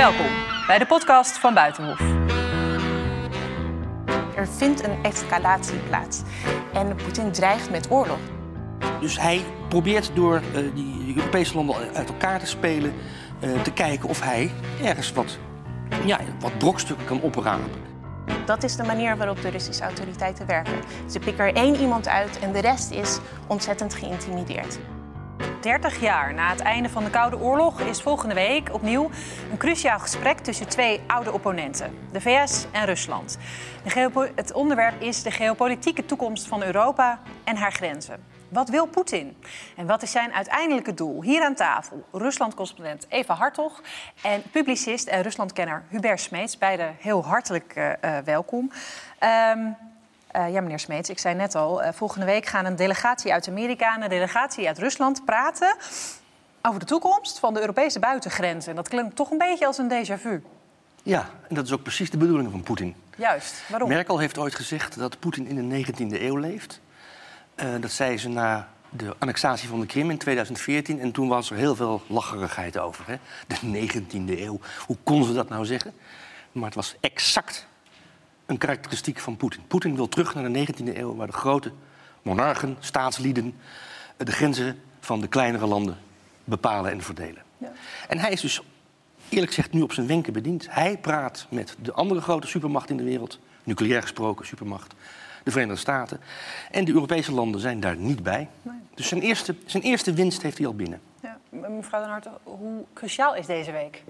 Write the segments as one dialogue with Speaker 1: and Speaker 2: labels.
Speaker 1: Welkom bij de podcast van Buitenhof.
Speaker 2: Er vindt een escalatie plaats en Poetin dreigt met oorlog.
Speaker 3: Dus hij probeert door uh, die Europese landen uit elkaar te spelen, uh, te kijken of hij ergens wat, ja, wat brokstukken kan oprapen.
Speaker 2: Dat is de manier waarop de Russische autoriteiten werken. Ze pikken er één iemand uit en de rest is ontzettend geïntimideerd.
Speaker 1: 30 jaar na het einde van de Koude Oorlog is volgende week opnieuw een cruciaal gesprek tussen twee oude opponenten, de VS en Rusland. het onderwerp is de geopolitieke toekomst van Europa en haar grenzen. Wat wil Poetin? En wat is zijn uiteindelijke doel? Hier aan tafel Rusland-correspondent Eva Hartog en publicist en Ruslandkenner Hubert Smeets. Beide heel hartelijk uh, welkom. Um, uh, ja, meneer Smeets, ik zei net al, uh, volgende week gaan een delegatie uit Amerika en een delegatie uit Rusland praten over de toekomst van de Europese buitengrenzen. Dat klinkt toch een beetje als een déjà vu.
Speaker 3: Ja, en dat is ook precies de bedoeling van Poetin.
Speaker 1: Juist, waarom?
Speaker 3: Merkel heeft ooit gezegd dat Poetin in de 19e eeuw leeft. Uh, dat zei ze na de annexatie van de Krim in 2014. En toen was er heel veel lacherigheid over. Hè? De 19e eeuw. Hoe kon ze dat nou zeggen? Maar het was exact een karakteristiek van Poetin. Poetin wil terug naar de 19e eeuw, waar de grote monarchen, staatslieden de grenzen van de kleinere landen bepalen en verdelen. Ja. En hij is dus, eerlijk gezegd, nu op zijn wenken bediend. Hij praat met de andere grote supermacht in de wereld, nucleair gesproken supermacht, de Verenigde Staten. En de Europese landen zijn daar niet bij. Nee. Dus zijn eerste, zijn eerste winst heeft hij al binnen.
Speaker 1: Ja. Mevrouw Den Harte, hoe cruciaal is deze week?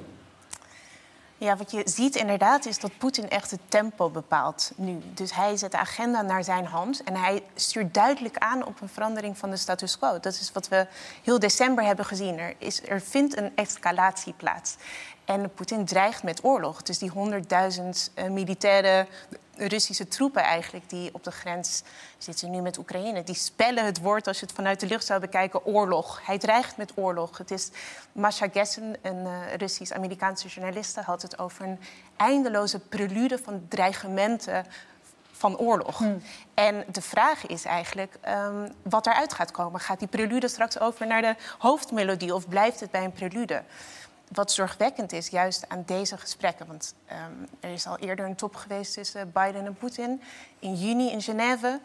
Speaker 2: Ja, wat je ziet inderdaad is dat Poetin echt het tempo bepaalt nu. Dus hij zet de agenda naar zijn hand en hij stuurt duidelijk aan op een verandering van de status quo. Dat is wat we heel december hebben gezien. Er, is, er vindt een escalatie plaats. En Poetin dreigt met oorlog. Dus die 100.000 uh, militaire Russische troepen eigenlijk die op de grens zitten nu met Oekraïne. Die spellen het woord, als je het vanuit de lucht zou bekijken, oorlog. Hij dreigt met oorlog. Het is Masha Gessen, een uh, Russisch-Amerikaanse journaliste, had het over een eindeloze prelude van dreigementen van oorlog. Hmm. En de vraag is eigenlijk um, wat eruit gaat komen. Gaat die prelude straks over naar de hoofdmelodie of blijft het bij een prelude? Wat zorgwekkend is, juist aan deze gesprekken. Want um, er is al eerder een top geweest tussen Biden en Poetin in juni in Genève.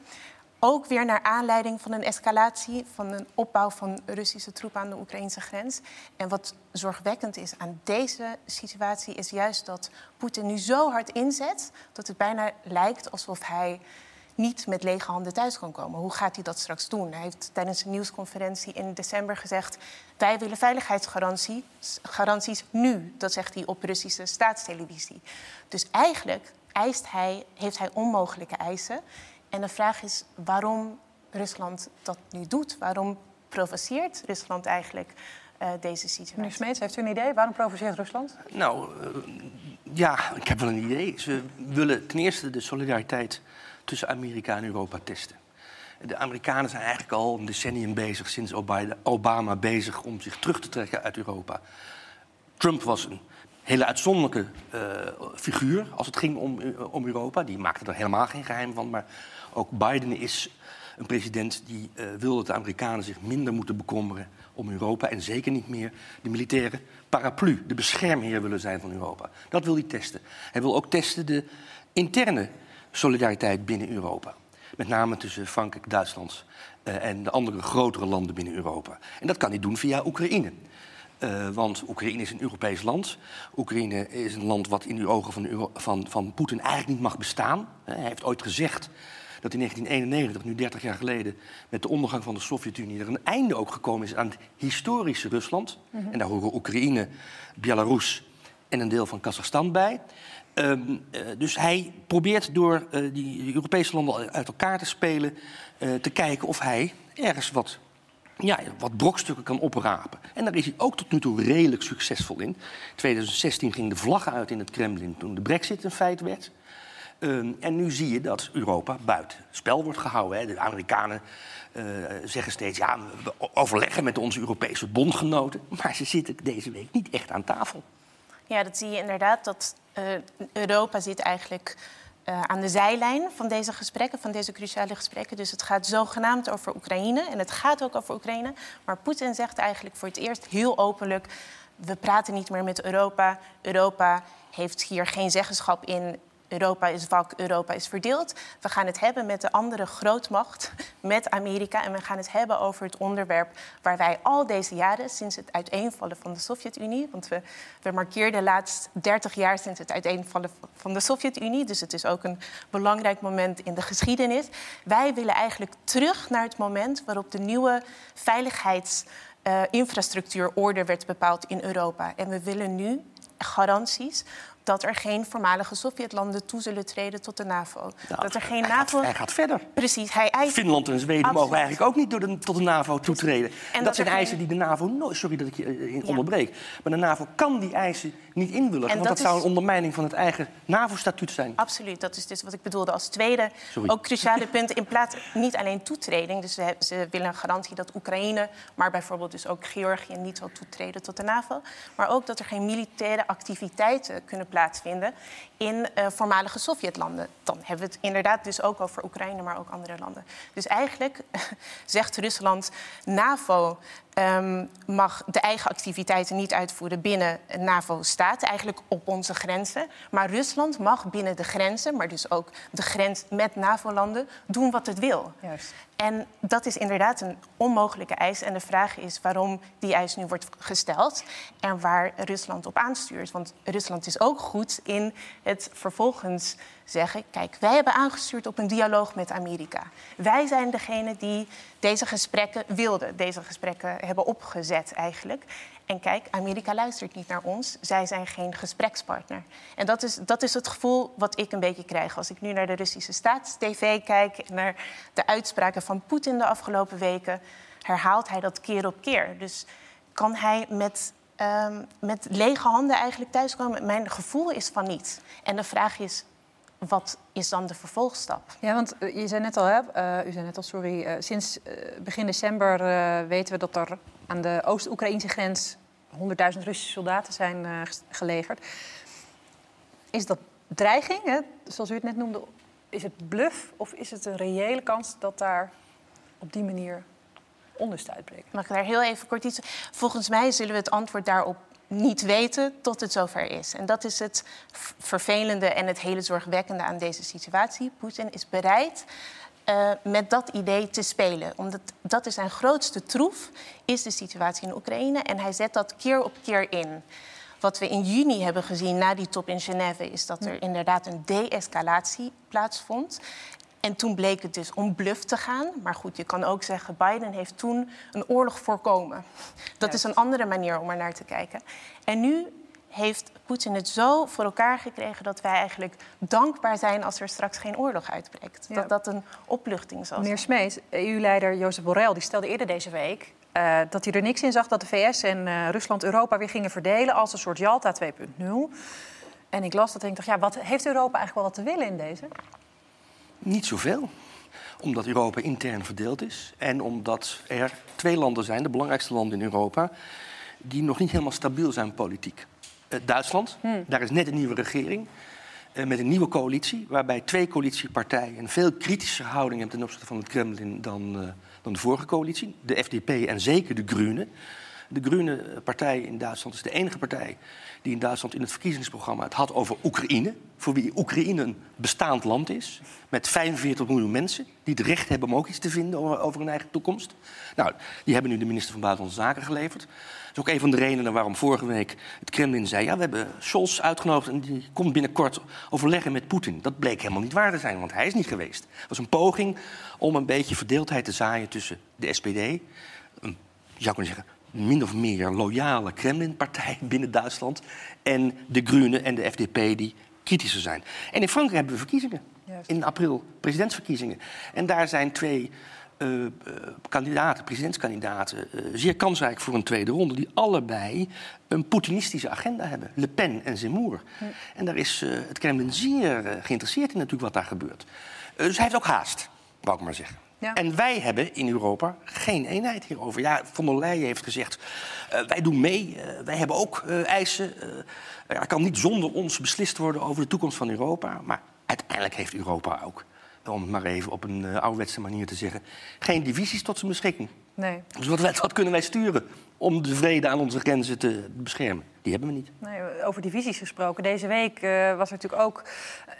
Speaker 2: Ook weer naar aanleiding van een escalatie van een opbouw van Russische troepen aan de Oekraïnse grens. En wat zorgwekkend is aan deze situatie, is juist dat Poetin nu zo hard inzet dat het bijna lijkt alsof hij niet met lege handen thuis kan komen. Hoe gaat hij dat straks doen? Hij heeft tijdens een nieuwsconferentie in december gezegd... wij willen veiligheidsgaranties nu. Dat zegt hij op Russische staatstelevisie. Dus eigenlijk eist hij, heeft hij onmogelijke eisen. En de vraag is waarom Rusland dat nu doet. Waarom provoceert Rusland eigenlijk uh, deze situatie?
Speaker 1: Meneer Smeets, heeft u een idee? Waarom provoceert Rusland?
Speaker 3: Nou, uh, ja, ik heb wel een idee. Ze willen ten eerste de solidariteit tussen Amerika en Europa testen. De Amerikanen zijn eigenlijk al een decennium bezig, sinds Obama bezig, om zich terug te trekken uit Europa. Trump was een hele uitzonderlijke uh, figuur als het ging om, uh, om Europa. Die maakte er helemaal geen geheim van. Maar ook Biden is een president die uh, wil dat de Amerikanen zich minder moeten bekommeren om Europa. En zeker niet meer de militaire paraplu, de beschermheer willen zijn van Europa. Dat wil hij testen. Hij wil ook testen de interne solidariteit binnen Europa. Met name tussen Frankrijk, Duitsland uh, en de andere grotere landen binnen Europa. En dat kan hij doen via Oekraïne. Uh, want Oekraïne is een Europees land. Oekraïne is een land wat in de ogen van, van, van Poetin eigenlijk niet mag bestaan. hij heeft ooit gezegd dat in 1991, nu 30 jaar geleden, met de ondergang van de Sovjet-Unie, er een einde ook gekomen is aan het historische Rusland. Mm -hmm. En daar horen Oekraïne, Belarus en een deel van Kazachstan bij. Um, uh, dus hij probeert door uh, die Europese landen uit elkaar te spelen, uh, te kijken of hij ergens wat, ja, wat brokstukken kan oprapen. En daar is hij ook tot nu toe redelijk succesvol in. In 2016 ging de vlag uit in het Kremlin toen de brexit een feit werd. Um, en nu zie je dat Europa buiten spel wordt gehouden. Hè. De Amerikanen zeggen steeds, ja, we overleggen met onze Europese bondgenoten. Maar ze zitten deze week niet echt aan tafel.
Speaker 2: Ja, dat zie je inderdaad. Dat uh, Europa zit eigenlijk uh, aan de zijlijn van deze gesprekken, van deze cruciale gesprekken. Dus het gaat zogenaamd over Oekraïne en het gaat ook over Oekraïne. Maar Poetin zegt eigenlijk voor het eerst heel openlijk: we praten niet meer met Europa. Europa heeft hier geen zeggenschap in. Europa is wak, Europa is verdeeld. We gaan het hebben met de andere grootmacht, met Amerika. En we gaan het hebben over het onderwerp waar wij al deze jaren, sinds het uiteenvallen van de Sovjet-Unie, want we, we markeerden laatst 30 jaar sinds het uiteenvallen van de Sovjet-Unie, dus het is ook een belangrijk moment in de geschiedenis. Wij willen eigenlijk terug naar het moment waarop de nieuwe veiligheidsinfrastructuurorde uh, werd bepaald in Europa. En we willen nu garanties dat er geen voormalige Sovjetlanden toe zullen treden tot de NAVO.
Speaker 3: Nou,
Speaker 2: dat er geen
Speaker 3: hij
Speaker 2: NAVO.
Speaker 3: Gaat, hij gaat verder.
Speaker 2: Precies. Hij eist...
Speaker 3: Finland en Zweden
Speaker 2: Absoluut.
Speaker 3: mogen eigenlijk ook niet door de, tot de NAVO toetreden. En dat,
Speaker 2: dat
Speaker 3: zijn
Speaker 2: geen-
Speaker 3: eisen die de NAVO nooit. Sorry dat ik je eh,
Speaker 2: Ja.
Speaker 3: onderbreek. Maar de NAVO kan die eisen niet invullen.
Speaker 2: En
Speaker 3: Want dat,
Speaker 2: dat
Speaker 3: zou een ondermijning van het eigen NAVO-statuut zijn.
Speaker 2: Absoluut, dat is dus wat ik bedoelde als tweede
Speaker 3: Sorry.
Speaker 2: ook cruciale punt. In plaats niet alleen toetreding, dus ze, ze willen een garantie dat Oekraïne, maar bijvoorbeeld dus ook Georgië niet zal toetreden tot de NAVO. Maar ook dat er geen militaire activiteiten kunnen plaatsvinden in eh, voormalige Sovjetlanden. Dan hebben we het inderdaad dus ook over Oekraïne, maar ook andere landen. Dus eigenlijk zegt Rusland, NAVO ehm, mag de eigen activiteiten niet uitvoeren binnen NAVO-staten, eigenlijk op onze grenzen. Maar Rusland mag binnen de grenzen, maar dus ook de grens met NAVO-landen, doen wat het wil.
Speaker 1: Juist.
Speaker 2: En dat is inderdaad een onmogelijke eis. En de vraag is waarom die eis nu wordt gesteld en waar Rusland op aanstuurt. Want Rusland is ook goed in het vervolgens zeggen: kijk, wij hebben aangestuurd op een dialoog met Amerika. Wij zijn degene die deze gesprekken wilden, deze gesprekken hebben opgezet eigenlijk. En kijk, Amerika luistert niet naar ons. Zij zijn geen gesprekspartner. En dat is, dat is het gevoel wat ik een beetje krijg als ik nu naar de Russische staatstv kijk, naar de uitspraken van Poetin de afgelopen weken, herhaalt hij dat keer op keer. Dus kan hij met, ehm, met lege handen eigenlijk thuiskomen? Mijn gevoel is van niet. En de vraag is, wat is dan de vervolgstap?
Speaker 1: Ja, want eh, je zei net al, hè, eh, u zei net al, sorry, eh, sinds begin december weten we dat er aan de Oost-Oekraïnse grens 100.000 Russische soldaten zijn gelegerd. Is dat dreiging, hè? zoals u het net noemde, is het bluff of is het een reële kans dat daar op die manier onrust uitbreekt?
Speaker 2: Mag ik daar heel even kort iets... Volgens mij zullen we het antwoord daarop niet weten tot het zover is. En dat is het vervelende en het hele zorgwekkende aan deze situatie. Poetin is bereid eh, met dat idee te spelen. Omdat dat is zijn grootste troef, is de situatie in Oekraïne. En hij zet dat keer op keer in. Wat we in juni hebben gezien na die top in Genève... is dat er inderdaad een de-escalatie plaatsvond. En toen bleek het dus om bluff te gaan. Maar goed, je kan ook zeggen, Biden heeft toen een oorlog voorkomen. Dat is een andere manier om er naar te kijken. En nu heeft Poetin het zo voor elkaar gekregen... dat wij eigenlijk dankbaar zijn als er straks geen oorlog uitbreekt.
Speaker 1: Ja.
Speaker 2: Dat dat een opluchting zal
Speaker 1: Meneer
Speaker 2: zijn.
Speaker 1: Smeet, EU-leider Jozef Borrell die stelde eerder deze week eh, dat hij er niks in zag dat de VS en eh, Rusland Europa weer gingen verdelen als een soort Jalta 2.0. En ik las dat en ik dacht, ja, wat heeft Europa eigenlijk wel wat te willen in deze?
Speaker 3: Niet zoveel. Omdat Europa intern verdeeld is. En omdat er twee landen zijn, de belangrijkste landen in Europa, die nog niet helemaal stabiel zijn politiek. Eh, Duitsland, daar is net een nieuwe regering. eh, met een nieuwe coalitie, waarbij twee coalitiepartijen een veel kritischer houding hebben ten opzichte van het Kremlin dan, eh, dan de vorige coalitie. De FDP en zeker de Groenen. De Groene partij in Duitsland is de enige partij die in Duitsland in het verkiezingsprogramma het had over Oekraïne. Voor wie Oekraïne een bestaand land is. Met 45 miljoen mensen die het recht hebben om ook iets te vinden over, hun eigen toekomst. Nou, die hebben nu de minister van Buitenlandse Zaken geleverd. Dat is ook een van de redenen waarom vorige week het Kremlin zei... ja, we hebben Scholz uitgenodigd en die komt binnenkort overleggen met Poetin. Dat bleek helemaal niet waar te zijn, want hij is niet geweest. Het was een poging om een beetje verdeeldheid te zaaien tussen de SPD... een, zou ik kunnen zeggen, min of meer loyale Kremlin-partij binnen Duitsland... en de Groenen en de FDP die kritischer zijn. En in Frankrijk hebben we verkiezingen.
Speaker 1: Juist.
Speaker 3: In april presidentsverkiezingen. En daar zijn twee eh, eh, kandidaten, presidentskandidaten, eh, zeer kansrijk voor een tweede ronde, die allebei een Poetinistische agenda hebben. Le Pen en Zemmour. En daar is eh, het Kremlin zeer eh, geïnteresseerd in natuurlijk wat daar gebeurt. Eh, dus hij heeft ook haast, wou ik maar zeggen.
Speaker 1: Ja.
Speaker 3: En wij hebben in Europa geen eenheid hierover. Ja, von der Leyen heeft gezegd, eh, wij doen mee, eh, wij hebben ook eh, eisen. er kan niet zonder ons beslist worden over de toekomst van Europa. Maar uiteindelijk heeft Europa ook om het maar even op een uh, ouderwetse manier te zeggen, geen divisies tot zijn beschikking.
Speaker 1: Nee.
Speaker 3: Dus wat, wat kunnen wij sturen om de vrede aan onze grenzen te beschermen? Die hebben we niet.
Speaker 1: Nee, over divisies gesproken. Deze week uh, was er natuurlijk ook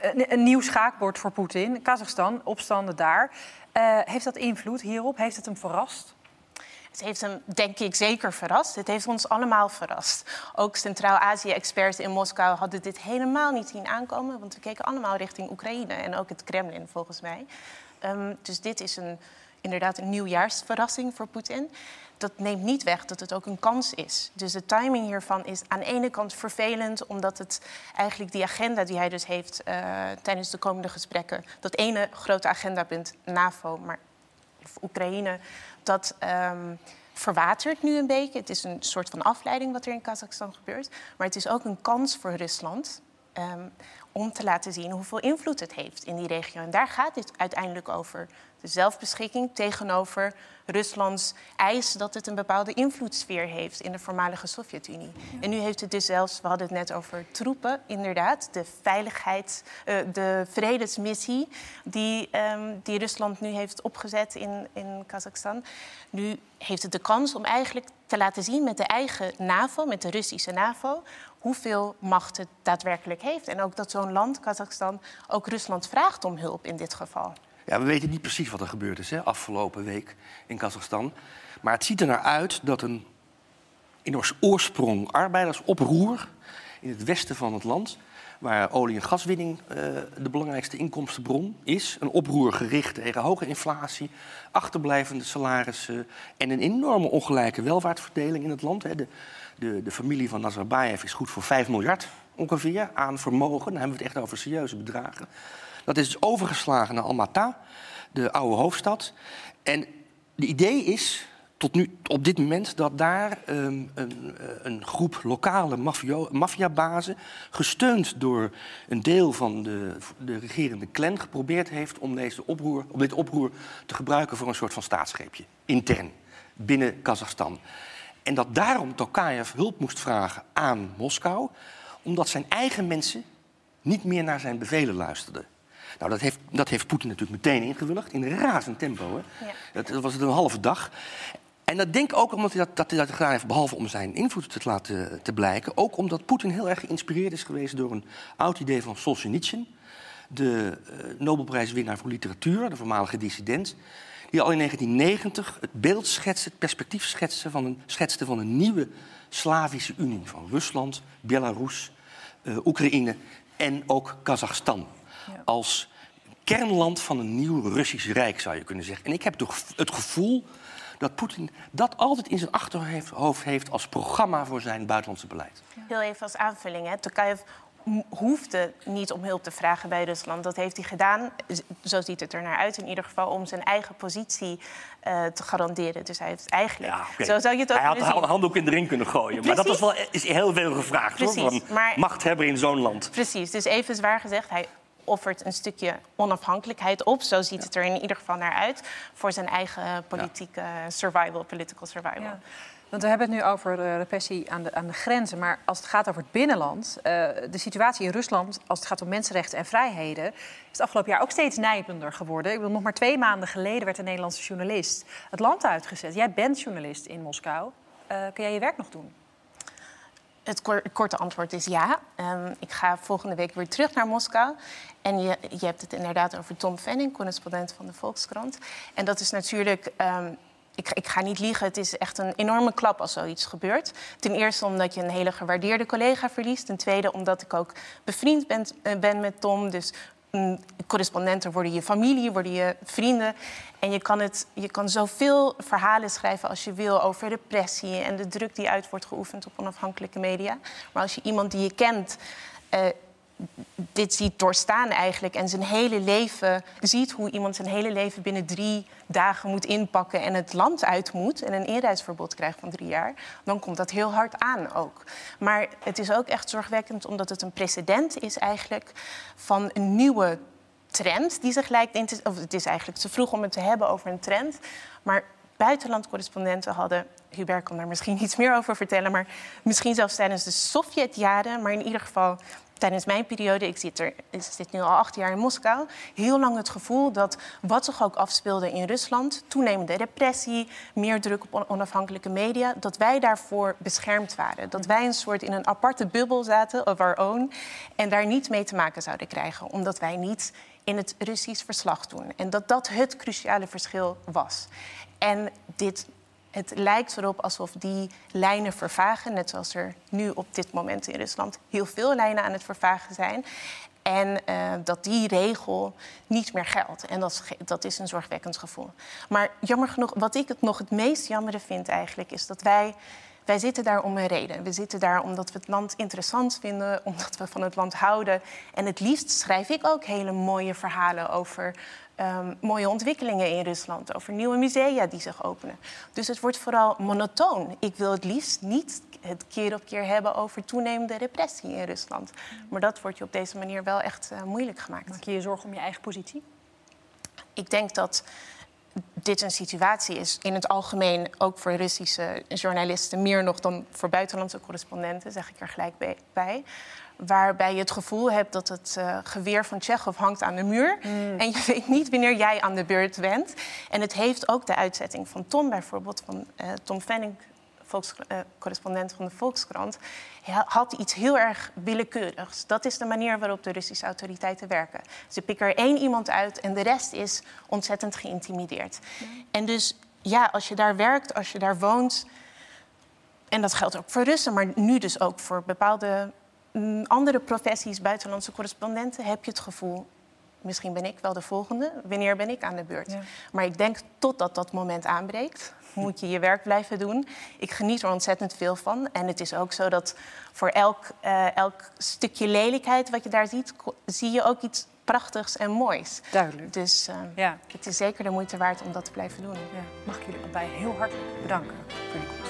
Speaker 1: een, een nieuw schaakbord voor Poetin. Kazachstan, opstanden daar. Uh, heeft dat invloed hierop? Heeft het hem verrast?
Speaker 2: Het heeft hem, denk ik, zeker verrast. Het heeft ons allemaal verrast. Ook Centraal-Azië-experts in Moskou hadden dit helemaal niet zien aankomen. Want we keken allemaal richting Oekraïne en ook het Kremlin, volgens mij. Um, dus dit is een, inderdaad een nieuwjaarsverrassing voor Poetin. Dat neemt niet weg dat het ook een kans is. Dus de timing hiervan is aan de ene kant vervelend, omdat het eigenlijk die agenda die hij dus heeft uh, tijdens de komende gesprekken, dat ene grote agendapunt NAVO, maar Oekraïne, dat um, verwatert nu een beetje. Het is een soort van afleiding wat er in Kazachstan gebeurt. Maar het is ook een kans voor Rusland um, om te laten zien hoeveel invloed het heeft in die regio. En daar gaat dit uiteindelijk over. Zelfbeschikking tegenover Ruslands eis dat het een bepaalde invloedssfeer heeft in de voormalige Sovjet-Unie. En nu heeft het dus zelfs, we hadden het net over troepen, inderdaad, de veiligheid, uh, de vredesmissie die, um, die Rusland nu heeft opgezet in, in Kazachstan. Nu heeft het de kans om eigenlijk te laten zien met de eigen NAVO, met de Russische NAVO, hoeveel macht het daadwerkelijk heeft. En ook dat zo'n land, Kazachstan, ook Rusland vraagt om hulp in dit geval.
Speaker 3: Ja, we weten niet precies wat er gebeurd is hè, afgelopen week in Kazachstan. Maar het ziet er naar uit dat een in oorsprong arbeidersoproer in het westen van het land, waar olie- en gaswinning uh, de belangrijkste inkomstenbron is, een oproer gericht tegen hoge inflatie, achterblijvende salarissen en een enorme ongelijke welvaartsverdeling in het land. Hè. De, de, de familie van Nazarbayev is goed voor 5 miljard ongeveer aan vermogen. Dan hebben we het echt over serieuze bedragen. Dat is dus overgeslagen naar Almaty, de oude hoofdstad. En de idee is tot nu, op dit moment dat daar um, een, een, groep lokale maffiabazen, gesteund door een deel van de, de regerende clan, geprobeerd heeft om, deze oproer, om dit oproer te gebruiken voor een soort van staatsgreepje, intern, binnen Kazachstan. En dat daarom Tokayev hulp moest vragen aan Moskou, omdat zijn eigen mensen niet meer naar zijn bevelen luisterden. Nou, dat heeft, dat heeft Poetin natuurlijk meteen ingewilligd, in razend tempo. Hè? Ja. Dat, dat, was het een halve dag. En dat denk ik ook omdat hij dat, dat, hij dat gedaan heeft, behalve om zijn invloed te laten te blijken, ook omdat Poetin heel erg geïnspireerd is geweest door een oud idee van Solzhenitsyn, de uh, Nobelprijswinnaar voor literatuur, de voormalige dissident, die al in 1990 het beeld schetste, het perspectief schetste van een, schetste van een nieuwe Slavische Unie van Rusland, Belarus, uh, Oekraïne en ook Kazachstan als kernland van een nieuw Russisch Rijk, zou je kunnen zeggen. En ik heb toch het gevoel dat Poetin dat altijd in zijn achterhoofd heeft als programma voor zijn buitenlandse beleid.
Speaker 2: Heel even als aanvulling. Hè. Tokayev hoefde niet om hulp te vragen bij Rusland. Dat heeft hij gedaan, zo ziet het er naar uit in ieder geval... om zijn eigen positie uh, te garanderen. Dus hij heeft eigenlijk... Ja, Zo zou je het ook
Speaker 3: hij had de handdoek in de ring kunnen gooien. Precies. Maar dat was wel, is heel veel gevraagd Precies. hoor, van maar, machthebber in zo'n land.
Speaker 2: Precies, dus even zwaar gezegd... Hij offert een stukje onafhankelijkheid op. Zo ziet het er in ieder geval naar uit. Voor zijn eigen politieke survival, political survival.
Speaker 1: Want we hebben het nu over de repressie aan de, aan de grenzen. Maar als het gaat over het binnenland, uh, de situatie in Rusland, als het gaat om mensenrechten en vrijheden, is het afgelopen jaar ook steeds nijpender geworden. Ik bedoel, nog maar twee maanden geleden werd een Nederlandse journalist het land uitgezet. Jij bent journalist in Moskou. Uh, kun jij je werk nog doen?
Speaker 2: Het korte antwoord is ja. Um, ik ga volgende week weer terug naar Moskou. En je, je hebt het inderdaad over Tom Fenning, correspondent van de Volkskrant. En dat is natuurlijk. Um, ik, ik, ga niet liegen, het is echt een enorme klap als zoiets gebeurt. Ten eerste omdat je een hele gewaardeerde collega verliest. Ten tweede omdat ik ook bevriend ben, eh, ben met Tom. Dus correspondenten worden je familie, worden je vrienden. En je kan, het, je kan zoveel verhalen schrijven als je wil over repressie en de druk die uit wordt geoefend op onafhankelijke media. Maar als je iemand die je kent. Uh, dit ziet doorstaan eigenlijk en zijn hele leven ziet hoe iemand zijn hele leven binnen drie dagen moet inpakken en het land uit moet en een inreisverbod krijgt van drie jaar, dan komt dat heel hard aan ook. Maar het is ook echt zorgwekkend omdat het een precedent is eigenlijk van een nieuwe trend die zich lijkt in te... Of het is eigenlijk te vroeg om het te hebben over een trend. Maar buitenlandcorrespondenten hadden... Hubert kan daar misschien iets meer over vertellen... maar misschien zelfs tijdens de Sovjetjaren... maar in ieder geval tijdens mijn periode, ik zit, er, ik zit nu al acht jaar in Moskou, heel lang het gevoel dat wat zich ook afspeelde in Rusland, toenemende repressie, meer druk op onafhankelijke media, dat wij daarvoor beschermd waren. Dat wij een soort in een aparte bubbel zaten, of our own, en daar niet mee te maken zouden krijgen, omdat wij niet in het Russisch verslag doen. En dat dat het cruciale verschil was. En dit het lijkt erop alsof die lijnen vervagen, net zoals er nu op dit moment in Rusland heel veel lijnen aan het vervagen zijn. En uh, dat die regel niet meer geldt. En dat, dat, is een zorgwekkend gevoel. Maar jammer genoeg, wat ik het nog het meest jammere vind eigenlijk, is dat wij. Wij zitten daar om een reden. We zitten daar omdat we het land interessant vinden, omdat we van het land houden. En het liefst schrijf ik ook hele mooie verhalen over um, mooie ontwikkelingen in Rusland, over nieuwe musea die zich openen. Dus het wordt vooral monotoon. Ik wil het liefst niet het keer op keer hebben over toenemende repressie in Rusland. Maar dat wordt je op deze manier wel echt uh, moeilijk gemaakt.
Speaker 1: Maak je je zorgen om je eigen positie?
Speaker 2: Ik denk dat dit een situatie is in het algemeen, ook voor Russische journalisten, meer nog dan voor buitenlandse correspondenten, zeg ik er gelijk bij waarbij je het gevoel hebt dat het uh, geweer van Tsjechov hangt aan de muur. Mm. En je weet niet wanneer jij aan de beurt bent. En het heeft ook de uitzetting van Tom bijvoorbeeld, van uh, Tom Fenning, correspondent van de Volkskrant, had iets heel erg willekeurigs. Dat is de manier waarop de Russische autoriteiten werken. Ze pikken er één iemand uit en de rest is ontzettend geïntimideerd. En dus ja, als je daar werkt, als je daar woont. En dat geldt ook voor Russen, maar nu dus ook voor bepaalde andere professies, buitenlandse correspondenten, heb je het gevoel... misschien ben ik wel de volgende, wanneer ben ik aan de beurt? Maar ik denk totdat dat moment aanbreekt, moet je je werk blijven doen. Ik geniet er ontzettend veel van. En het is ook zo dat voor elk, uh, elk stukje lelijkheid wat je daar ziet... zie je ook iets prachtigs en moois.
Speaker 1: Duidelijk.
Speaker 2: Dus uh, ja. het is zeker de moeite waard om dat te blijven doen. Ja.
Speaker 1: Mag ik jullie allebei heel hartelijk bedanken voor